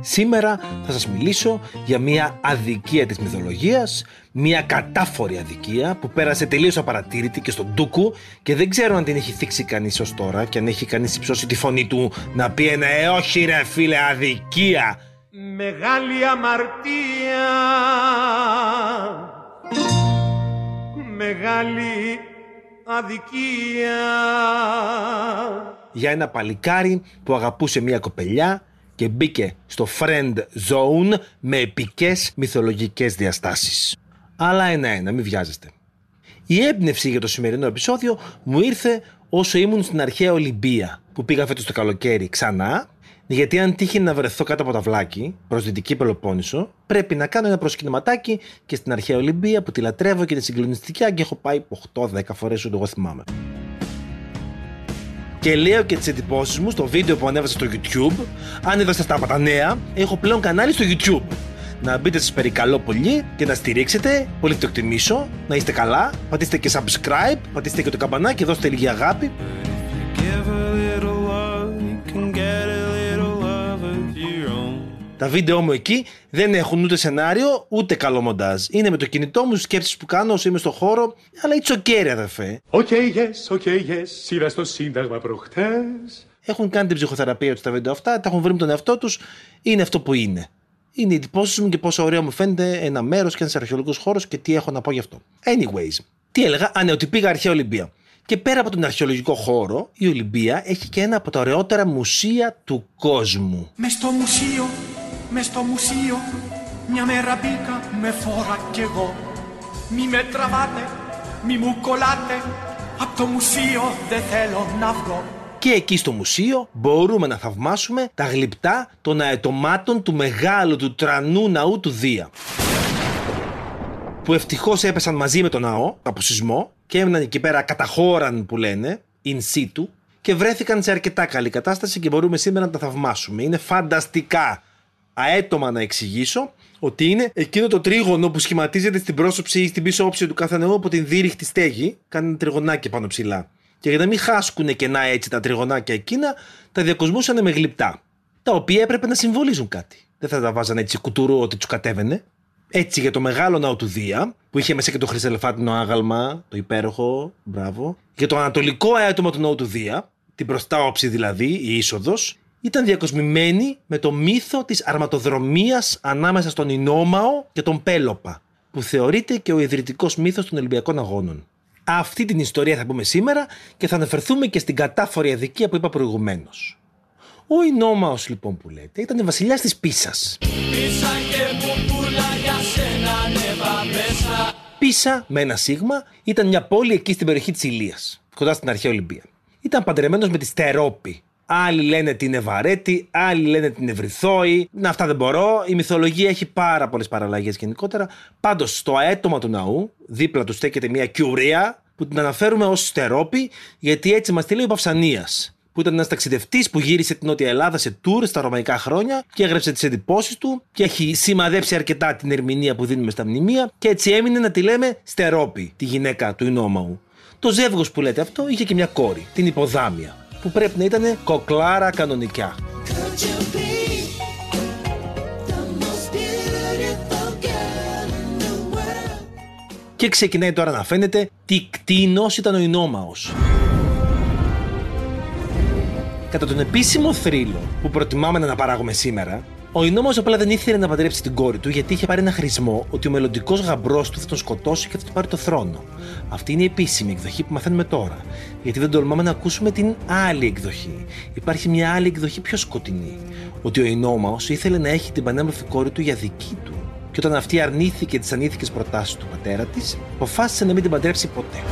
Σήμερα θα σας μιλήσω για μια αδικία της μυθολογίας, μια κατάφορη αδικία που πέρασε τελείως απαρατήρητη και στον Ντούκου και δεν ξέρω αν την έχει θίξει κανείς ως τώρα και αν έχει κανείς υψώσει τη φωνή του να πει ένα «Ε, όχι ρε φίλε, αδικία». Μεγάλη αμαρτία Μεγάλη αδικία Για ένα παλικάρι που αγαπούσε μια κοπελιά και μπήκε στο friend zone με επικές μυθολογικές διαστάσεις. Αλλά ένα-ένα, μην βιάζεστε. Η έμπνευση για το σημερινό επεισόδιο μου ήρθε όσο ήμουν στην αρχαία Ολυμπία που πήγα φέτος το καλοκαίρι ξανά γιατί αν τύχει να βρεθώ κάτω από τα βλάκι προς Δυτική Πελοπόννησο, πρέπει να κάνω ένα προσκυνηματάκι και στην αρχαία Ολυμπία που τη λατρεύω και τη συγκλονιστική και έχω πάει 8-10 φορές ούτε εγώ θυμάμαι. Και λέω και τις εντυπώσεις μου στο βίντεο που ανέβασα στο YouTube. Αν είδατε στα τα νέα, έχω πλέον κανάλι στο YouTube. Να μπείτε σας περικαλώ πολύ και να στηρίξετε. Πολύ το εκτιμήσω. Να είστε καλά. Πατήστε και subscribe, πατήστε και το καμπανάκι, δώστε λίγη αγάπη. Τα βίντεο μου εκεί δεν έχουν ούτε σενάριο ούτε καλό μοντάζ. Είναι με το κινητό μου σκέψεις που κάνω όσο είμαι στο χώρο, αλλά it's okay, ρε αδερφέ. OK, yes, OK, yes. Είδα στο Σύνταγμα προχτές. Έχουν κάνει την ψυχοθεραπεία τους τα βίντεο αυτά, τα έχουν βρει με τον εαυτό τους, είναι αυτό που είναι. Είναι οι εντυπώσεις μου και πόσο ωραίο μου φαίνεται ένα μέρος και ένας αρχαιολογικός χώρος και τι έχω να πω γι' αυτό. Anyways, τι έλεγα, Α, ναι, ότι πήγα αρχαία Ολυμπία. Και πέρα από τον αρχαιολογικό χώρο, η Ολυμπία έχει και ένα από τα ωραιότερα μουσεία του κόσμου. Μες στο μουσείο μες στο μουσείο μια μέρα μπήκα με φόρα κι εγώ Μη με τραβάτε, μη μου κολλάτε Απ' το μουσείο δεν θέλω να βγω και εκεί στο μουσείο μπορούμε να θαυμάσουμε τα γλυπτά των αετομάτων του μεγάλου του τρανού ναού του Δία. Που ευτυχώς έπεσαν μαζί με τον ναό από σεισμό και έμειναν εκεί πέρα καταχώραν που λένε, in situ, και βρέθηκαν σε αρκετά καλή κατάσταση και μπορούμε σήμερα να τα θαυμάσουμε. Είναι φανταστικά αέτομα να εξηγήσω ότι είναι εκείνο το τρίγωνο που σχηματίζεται στην πρόσωψη ή στην πίσω όψη του κάθε νεού από την δίρυχτη στέγη. Κάνει ένα τριγωνάκι πάνω ψηλά. Και για να μην χάσκουν κενά έτσι τα τριγωνάκια εκείνα, τα διακοσμούσαν με γλυπτά. Τα οποία έπρεπε να συμβολίζουν κάτι. Δεν θα τα βάζανε έτσι κουτουρού ότι τους κατέβαινε. Έτσι για το μεγάλο ναό του Δία, που είχε μέσα και το χρυσελεφάτινο άγαλμα, το υπέροχο, μπράβο. Για το ανατολικό αέτομα του ναού του Δία, την μπροστά όψη δηλαδή, η είσοδος, ήταν διακοσμημένη με το μύθο της αρματοδρομίας ανάμεσα στον Ινόμαο και τον Πέλοπα, που θεωρείται και ο ιδρυτικός μύθος των Ολυμπιακών Αγώνων. Αυτή την ιστορία θα πούμε σήμερα και θα αναφερθούμε και στην κατάφορη αδικία που είπα προηγουμένως. Ο Ινόμαος λοιπόν που λέτε ήταν βασιλιάς της Πίσας. Πίσα Πίσα με ένα σίγμα ήταν μια πόλη εκεί στην περιοχή της Ηλίας, κοντά στην αρχαία Ολυμπία. Ήταν παντρεμένος με τη Στερόπη, Άλλοι λένε την Ευαρέτη, άλλοι λένε την Ευρυθόη. Να, αυτά δεν μπορώ. Η μυθολογία έχει πάρα πολλές παραλλαγές γενικότερα. Πάντως, στο αέτομα του ναού, δίπλα του στέκεται μια κιουρία που την αναφέρουμε ως στερόπη, γιατί έτσι μας τη λέει ο Παυσανίας. Που ήταν ένας ταξιδευτής που γύρισε την Νότια Ελλάδα σε τουρ στα ρωμαϊκά χρόνια και έγραψε τις εντυπώσεις του και έχει σημαδέψει αρκετά την ερμηνεία που δίνουμε στα μνημεία και έτσι έμεινε να τη λέμε Στερόπη, τη γυναίκα του Ινόμαου. Το ζεύγος που λέτε αυτό είχε και μια κόρη, την Υποδάμια που πρέπει να ήταν κοκλάρα κανονικά. Και ξεκινάει τώρα να φαίνεται τι κτίνος ήταν ο Ινόμαος. Κατά τον επίσημο θρύλο που προτιμάμε να παράγουμε σήμερα, ο Ινόμος απλά δεν ήθελε να παντρέψει την κόρη του γιατί είχε πάρει ένα χρησμό ότι ο μελλοντικός γαμπρός του θα τον σκοτώσει και θα του πάρει το θρόνο. Αυτή είναι η επίσημη εκδοχή που μαθαίνουμε τώρα. Γιατί δεν τολμάμε να ακούσουμε την άλλη εκδοχή. Υπάρχει μια άλλη εκδοχή πιο σκοτεινή. Ότι ο Ινόμαος ήθελε να έχει την πανέμορφη κόρη του για δική του. Και όταν αυτή αρνήθηκε τις ανήθικες προτάσεις του πατέρα της, αποφάσισε να μην την παντρέψει ποτέ.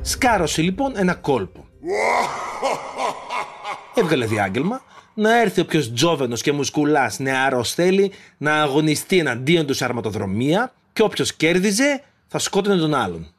Σκάρωσε λοιπόν ένα κόλπο. Έβγαλε διάγγελμα να έρθει όποιο τζόβενος και μουσκουλάς νεαρό θέλει να αγωνιστεί εναντίον του σε αρματοδρομία και όποιος κέρδιζε θα σκότωνε τον άλλον.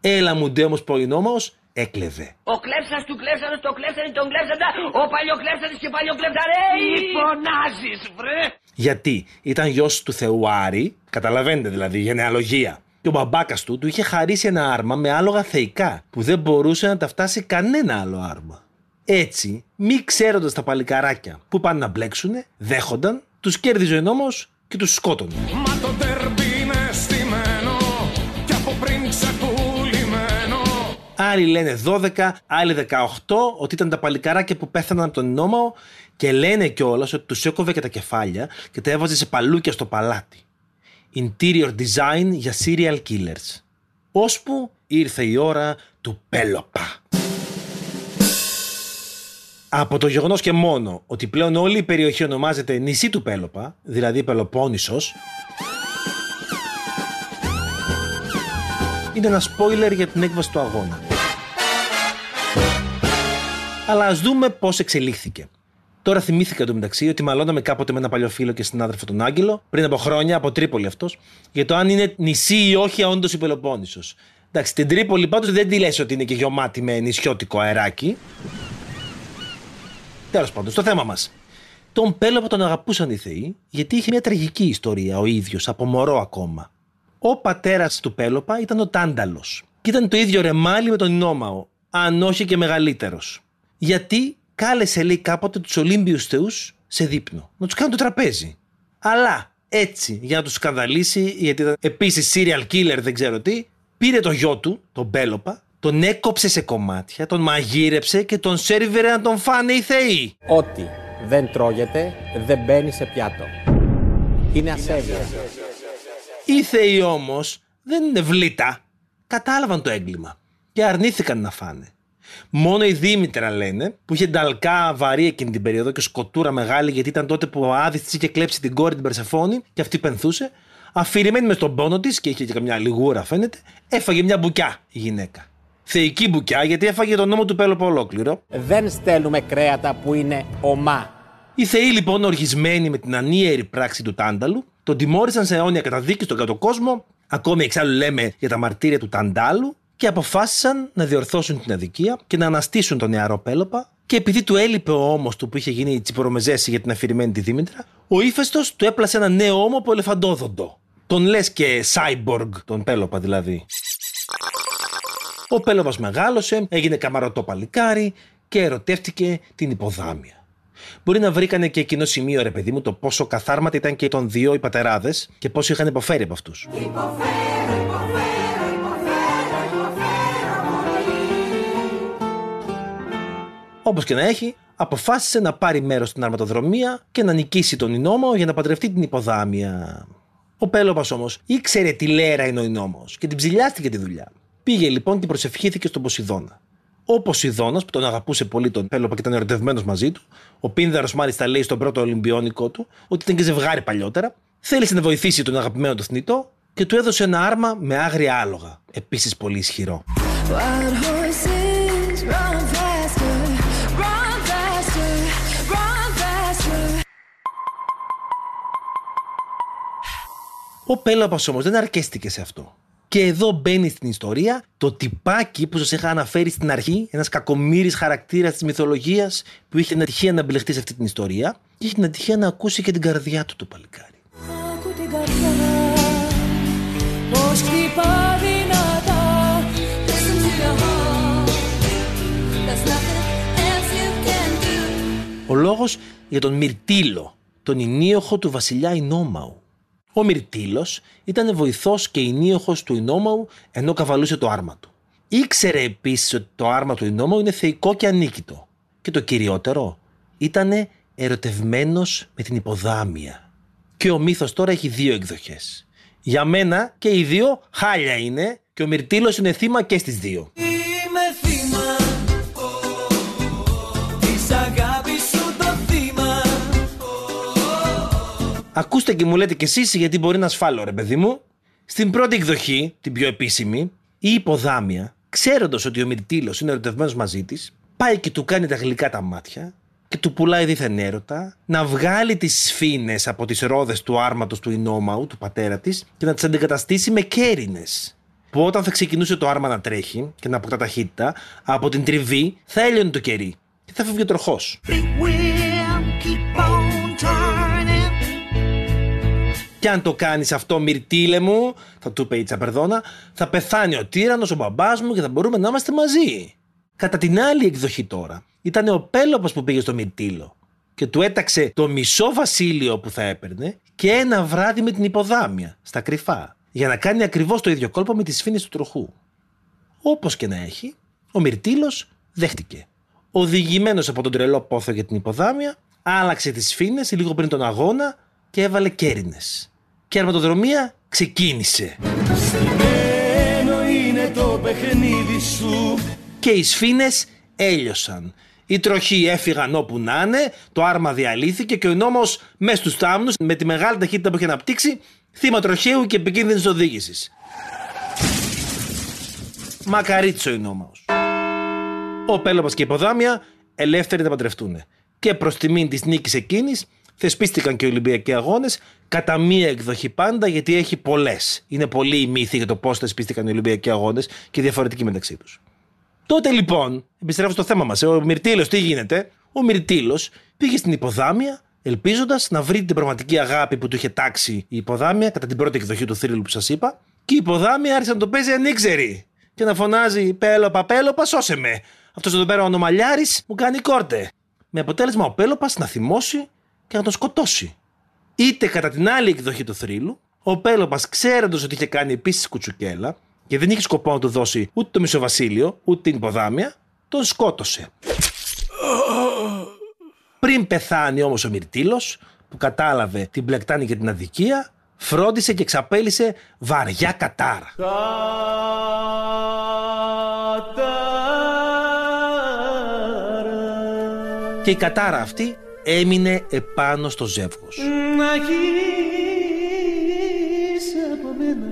Έλα μου ντε όμως πολυνόμαος έκλεβε. Ο κλέψας του κλέψανος, το κλέψανε, τον κλέψαντα, ο παλιοκλέψανος και παλιοκλέψαρε, μη φωνάζεις βρε. Γιατί ήταν γιος του Θεού Άρη, καταλαβαίνετε δηλαδή, γενεαλογία. Και ο μπαμπάκας του του είχε χαρίσει ένα άρμα με άλογα θεϊκά, που δεν μπορούσε να τα φτάσει κανένα άλλο άρμα. Έτσι, μη ξέροντας τα παλικαράκια που πάνε να μπλέξουνε, δέχονταν, τους κέρδιζε ο νόμος και τους σκότωνε. Μα το τερμπι είναι στημένο κι από πριν ξεπουλημένο Άλλοι λένε 12, άλλοι 18, ότι ήταν τα παλικαράκια που πέθαναν από τον νόμο και λένε κιόλας ότι τους έκοβε και τα κεφάλια και τα έβαζε σε παλούκια στο παλάτι. Interior design για serial killers. Ώσπου ήρθε η ώρα του Πέλοπα. Από το γεγονός και μόνο ότι πλέον όλη η περιοχή ονομάζεται νησί του Πέλοπα, δηλαδή Πελοπόννησος, είναι ένα spoiler για την έκβαση του αγώνα. Αλλά ας δούμε πώς εξελίχθηκε. Τώρα θυμήθηκα εντωμεταξύ ότι μαλώναμε κάποτε με ένα παλιό φίλο και συνάδελφο τον Άγγελο, πριν από χρόνια, από Τρίπολη αυτός, για το αν είναι νησί ή όχι όντως η Πελοπόννησος. Εντάξει, την Τρίπολη πάντως δεν τη λες ότι είναι και γεωμάτι με νησιώτικο αεράκι. Τέλος πάντων, στο θέμα μας. Τον Πέλοπα τον αγαπούσαν οι Θεοί, γιατί είχε μια τραγική ιστορία ο ίδιος, από μωρό ακόμα. Ο πατέρας του Πέλοπα ήταν ο Τάνταλος. Και ήταν το ίδιο ρεμάλι με τον Ινόμαο, αν όχι και μεγαλύτερος. Γιατί κάλεσε, λέει, κάποτε τους Ολύμπιους Θεούς σε δείπνο. Να τους κάνει το τραπέζι. Αλλά έτσι, για να τους σκανδαλίσει, γιατί ήταν επίσης serial killer, δεν ξέρω τι, πήρε το γιο του, τον Πέλοπα, τον έκοψε σε κομμάτια, τον μαγείρεψε και τον σέρβιρε να τον φάνε οι Θεοί. Ό,τι δεν τρώγεται δεν μπαίνει σε πιάτο. Είναι ασέβεια. Οι Θεοί όμως δεν είναι βλήτα. Κατάλαβαν το έγκλημα και αρνήθηκαν να φάνε. Μόνο η Δήμητρα λένε, που είχε νταλκά βαρύ εκείνη την περίοδο και σκοτούρα μεγάλη, γιατί ήταν τότε που ο Άδης της είχε κλέψει την κόρη την Περσεφόνη και αυτή πενθούσε, αφηρημένη μες στον πόνο της και είχε και καμιά λιγούρα φαίνεται, έφαγε μια μπουκιά η γυναίκα. Θεϊκή μπουκιά γιατί έφαγε τον νόμο του Πέλοπα ολόκληρο. Δεν στέλνουμε κρέατα που είναι ομά. Οι Θεοί λοιπόν, οργισμένοι με την ανίερη πράξη του Τάνταλου, τον τιμώρησαν σε αιώνια καταδίκη στον κάτω κόσμο, ακόμη εξάλλου λέμε για τα μαρτύρια του Ταντάλου, και αποφάσισαν να διορθώσουν την αδικία και να αναστήσουν τον νεαρό Πέλοπα. Και επειδή του έλειπε ο ώμος του που είχε γίνει τσιπορομεζέση για την αφηρημένη τη Δήμητρα, ο ύφεστος του έπλασε ένα νέο ώμο από ελεφαντόδοντο. Τον λες και cyborg, τον Πέλοπα δηλαδή. Ο Πέλοπας μεγάλωσε, έγινε καμαρωτό παλικάρι και ερωτεύτηκε την υποδάμια. Μπορεί να βρήκανε και εκείνο σημείο, ρε παιδί μου, το πόσο καθάρματα ήταν και των δύο οι πατεράδες και πόσο είχαν υποφέρει από αυτούς. Όπως και να έχει, αποφάσισε να πάρει μέρος στην αρματοδρομία και να νικήσει τον Ινόμο για να παντρευτεί την υποδάμια. Ο Πέλοπα όμως ήξερε τι λέρα είναι ο Ινόμος και την ψηλιάστηκε τη δουλειά. Πήγε λοιπόν και προσευχήθηκε στον Ποσειδώνα. Ο Ποσειδώνας, που τον αγαπούσε πολύ τον Πέλοπα και ήταν ερωτευμένος μαζί του, ο Πίνδαρος μάλιστα λέει στον πρώτο Ολυμπιόνικο του ότι ήταν και ζευγάρι παλιότερα, θέλησε να βοηθήσει τον αγαπημένο του θνητό και του έδωσε ένα άρμα με άγρια άλογα, επίσης πολύ ισχυρό. Wild horses run faster, run faster, run faster. Ο Πέλοπας όμως δεν αρκέστηκε σε αυτό. Και εδώ μπαίνει στην ιστορία το τυπάκι που σας είχα αναφέρει στην αρχή, ένας κακομύρης χαρακτήρας της μυθολογίας που είχε την ατυχία να μπλεχτεί σε αυτή την ιστορία και είχε την ατυχία να ακούσει και την καρδιά του το παλικάρι. Άκου την καρδιά πως χτυπά δυνατά Listen to your heart There's nothing else you can do Ο λόγος για τον Μυρτήλο, τον ενίοχο του βασιλιά Ινόμαου. Ο Μυρτήλος ήταν βοηθός και ενίοχος του Ινόμαου ενώ καβαλούσε το άρμα του. Ήξερε επίσης ότι το άρμα του Ινόμαου είναι θεϊκό και ανίκητο. Και το κυριότερο, ήταν ερωτευμένος με την υποδάμια. Και ο μύθος τώρα έχει δύο εκδοχές. Για μένα και οι δύο χάλια είναι και ο Μυρτήλος είναι θύμα και στις δύο. Ακούστε και μου λέτε κι εσείς γιατί μπορεί να ασφάλω ρε παιδί μου. Στην πρώτη εκδοχή, την πιο επίσημη, η υποδάμια, ξέροντας ότι ο Μυρτήλος είναι ερωτευμένος μαζί της, πάει και του κάνει τα γλυκά τα μάτια, και του πουλάει δίθεν έρωτα, να βγάλει τις σφήνες από τις ρόδες του άρματος του Ινόμαου, του πατέρα της, και να τις αντικαταστήσει με κέρινες. Που όταν θα ξεκινούσε το άρμα να τρέχει και να αποκτά ταχύτητα, από την τριβή θα έλειωνε το κερί και θα φεύγει ο τροχός. Και αν το κάνεις αυτό, Μυρτήλε μου, θα του είπε η Τσαπερδόνα, θα πεθάνει ο τύρανος, ο μπαμπάς μου και θα μπορούμε να είμαστε μαζί. Κατά την άλλη εκδοχή τώρα, ήταν ο Πέλοπος που πήγε στο Μυρτήλο και του έταξε το μισό βασίλειο που θα έπαιρνε και ένα βράδυ με την υποδάμια, στα κρυφά, για να κάνει ακριβώς το ίδιο κόλπο με τις φήνες του τροχού. Όπως και να έχει, ο Μυρτήλος δέχτηκε. Οδηγημένος από τον τρελό πόθο για την υποδάμια, άλλαξε τις φήνες λίγο πριν τον αγώνα και έβαλε κέρινες. Και η αρματοδρομία ξεκίνησε. είναι το παιχνίδι σου και οι σφήνες έλειωσαν. Οι τροχοί έφυγαν όπου να είναι, το άρμα διαλύθηκε και ο νόμος μέσα στους θάμνους με τη μεγάλη ταχύτητα που είχε αναπτύξει θύμα τροχαίου και επικίνδυνης οδήγησης. Μακαρίτσο ο νόμος. Ο Πέλοπας και η Ποδάμια ελεύθεροι να παντρευτούν. Και προς τιμήν της νίκης εκείνης θεσπίστηκαν και οι Ολυμπιακοί Αγώνες κατά μία εκδοχή πάντα γιατί έχει πολλές. Είναι πολλοί οι μύθοι για το πώς θεσπίστηκαν οι Ολυμπιακοί Αγώνες και διαφορετικοί μεταξύ τους. Τότε λοιπόν, επιστρέφω στο θέμα μας, ο Μυρτήλος τι γίνεται; Ο Μυρτήλος πήγε στην υποδάμια, ελπίζοντας να βρει την πραγματική αγάπη που του είχε τάξει η υποδάμια κατά την πρώτη εκδοχή του θρύλου που σας είπα. Και η υποδάμια άρχισε να το παίζει ανήξερη. Και να φωνάζει Πέλοπα, Πέλοπα, σώσε με. Αυτός εδώ πέρα ο Νομαλιάρη μου κάνει κόρτε. Με αποτέλεσμα ο Πέλοπας να θυμώσει και να τον σκοτώσει. Είτε κατά την άλλη εκδοχή του θρύλου, ο Πέλοπας ξέροντας ότι είχε κάνει επίσης κουτσουκέλα, και δεν είχε σκοπό να του δώσει ούτε το μισοβασίλειο, ούτε την υποδάμια, τον σκότωσε. Πριν πεθάνει όμως ο Μυρτήλος, που κατάλαβε την πλεκτάνη και την αδικία, φρόντισε και εξαπέλυσε βαριά κατάρα. Και η κατάρα αυτή έμεινε επάνω στο ζεύγος. Να γεις από μένα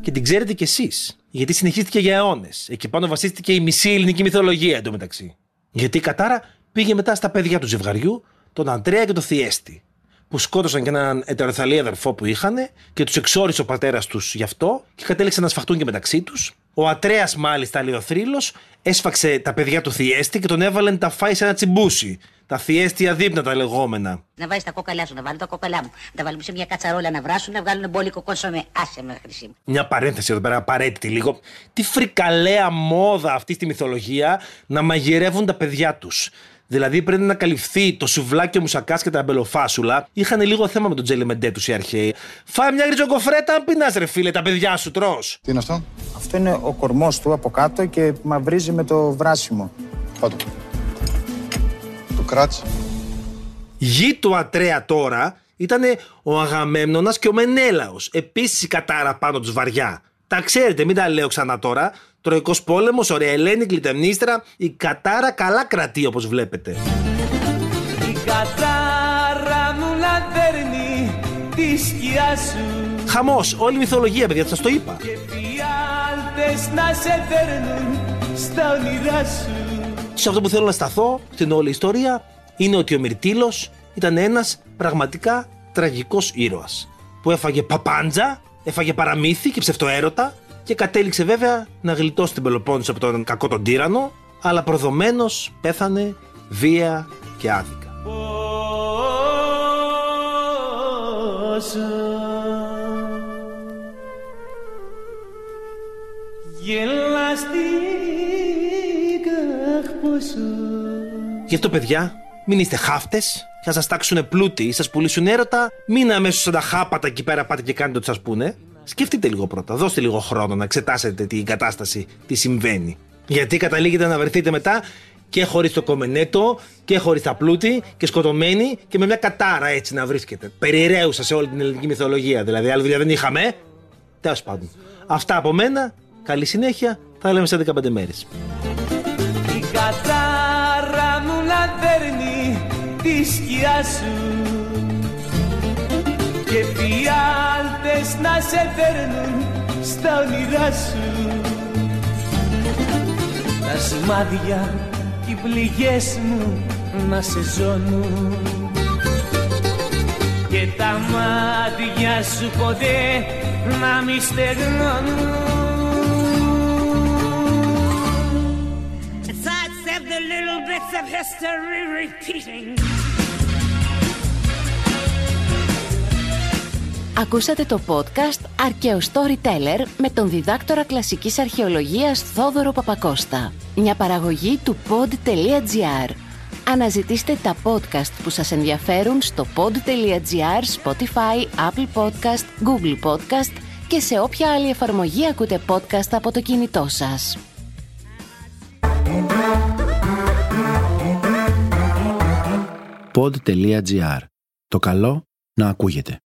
Και την ξέρετε κι εσείς, γιατί συνεχίστηκε για αιώνες. Εκεί πάνω βασίστηκε η μισή ελληνική μυθολογία εντωμεταξύ. Γιατί η κατάρα πήγε μετά στα παιδιά του ζευγαριού, τον Αντρέα και τον Θιέστη, που σκότωσαν και έναν ετεροθαλή αδερφό που είχαν και τους εξόρισε ο πατέρας τους γι' αυτό και κατέληξαν να σφαχτούν και μεταξύ τους. Ο Ατρέας, μάλιστα, λέει ο θρύλος, έσφαξε τα παιδιά του Θιέστη και τον έβαλε να τα φάει σε ένα τσιμπούσι. Τα Θιέστια δίπνα λεγόμενα. Να βάζεις τα κόκαλά σου, να βάλω τα κόκαλά μου. Να τα βάλουμε σε μια κατσαρόλα να βράσουν, να βγάλουν μπόλικο κόνσομε. Άσε με, χρυσή μου. Μια παρένθεση εδώ πέρα, απαραίτητη λίγο. Τι φρικαλέα μόδα αυτή στη μυθολογία να μαγειρεύουν τα παιδιά τους. Δηλαδή, πριν να καλυφθεί το σουβλάκι ο μουσακάς και τα αμπελοφάσουλα, είχαν λίγο θέμα με τον Τζέλι Μεντέ τους οι αρχαίοι. Φάει μια ριζοκοφρέτα, αν πεινάς, ρε φίλε, τα παιδιά σου τρώ. Τι είναι αυτό; Αυτό είναι ο κορμός του από κάτω και μαυρίζει με το βράσιμο. Πάντο. Το κράτς. Γη του Ατρέα τώρα ήταν ο Αγαμέμνονας και ο Μενέλαος. Επίσης η κατάρα πάνω τους βαριά. Τα ξέρετε, μην τα λέω ξανά τώρα. Τροϊκός πόλεμος, ωραία Ελένη, κλητεμνίστρα. Η κατάρα καλά κρατεί όπως βλέπετε. Η κατάρα μου λατέρνει τη σκιά σου Χαμός, όλη η μυθολογία παιδιά, σας το είπα. Και φιάλτες να σε φέρνουν στα όνειρά σου Σε αυτό που θέλω να σταθώ στην όλη ιστορία είναι ότι ο Μυρτήλος ήταν ένας πραγματικά τραγικός ήρωας που έφαγε παπάντζα, έφαγε παραμύθι και ψευτοέρωτα και κατέληξε βέβαια να γλιτώσει την Πελοπόννησο από τον κακό τον τύρανο αλλά προδομένος πέθανε βία και άδικα. Πόσο γελαστήκα πόσο Γι' αυτό παιδιά μην είστε χάφτες θα σας τάξουν πλούτη ή σας πουλήσουν έρωτα μην αμέσως σαν τα χάπατα εκεί πέρα πάτε και κάνετε ό,τι σας πούνε Σκεφτείτε λίγο πρώτα, δώστε λίγο χρόνο να εξετάσετε την κατάσταση, τι συμβαίνει. Γιατί καταλήγετε να βρεθείτε μετά και χωρίς το κομμενέτο και χωρίς τα πλούτη και σκοτωμένοι και με μια κατάρα έτσι να βρίσκετε. Περιραίουσα σε όλη την ελληνική μυθολογία. Δηλαδή, άλλη δουλειά δεν είχαμε. Τέλος πάντων. Αυτά από μένα. Καλή συνέχεια. Θα λέμε σε 15 μέρες. Η κατάρα μου λατέρνει τη σκιά σου και φιάλτες να σε φέρνουν στα όνειρά σου. Τα σημάδια κι οι πληγές μου να σε ζώνουν. Και τα μάτια σου ποτέ να μη στεγνώνουν. Sidestep the little bits of history repeating. Ακούσατε το podcast «Αρκαίο Storyteller» με τον διδάκτορα κλασικής αρχαιολογίας Θόδωρο Παπακώστα. Μια παραγωγή του pod.gr. Αναζητήστε τα podcast που σας ενδιαφέρουν στο pod.gr, Spotify, Apple Podcast, Google Podcast και σε όποια άλλη εφαρμογή ακούτε podcast από το κινητό σας. pod.gr. Το καλό να ακούγεται.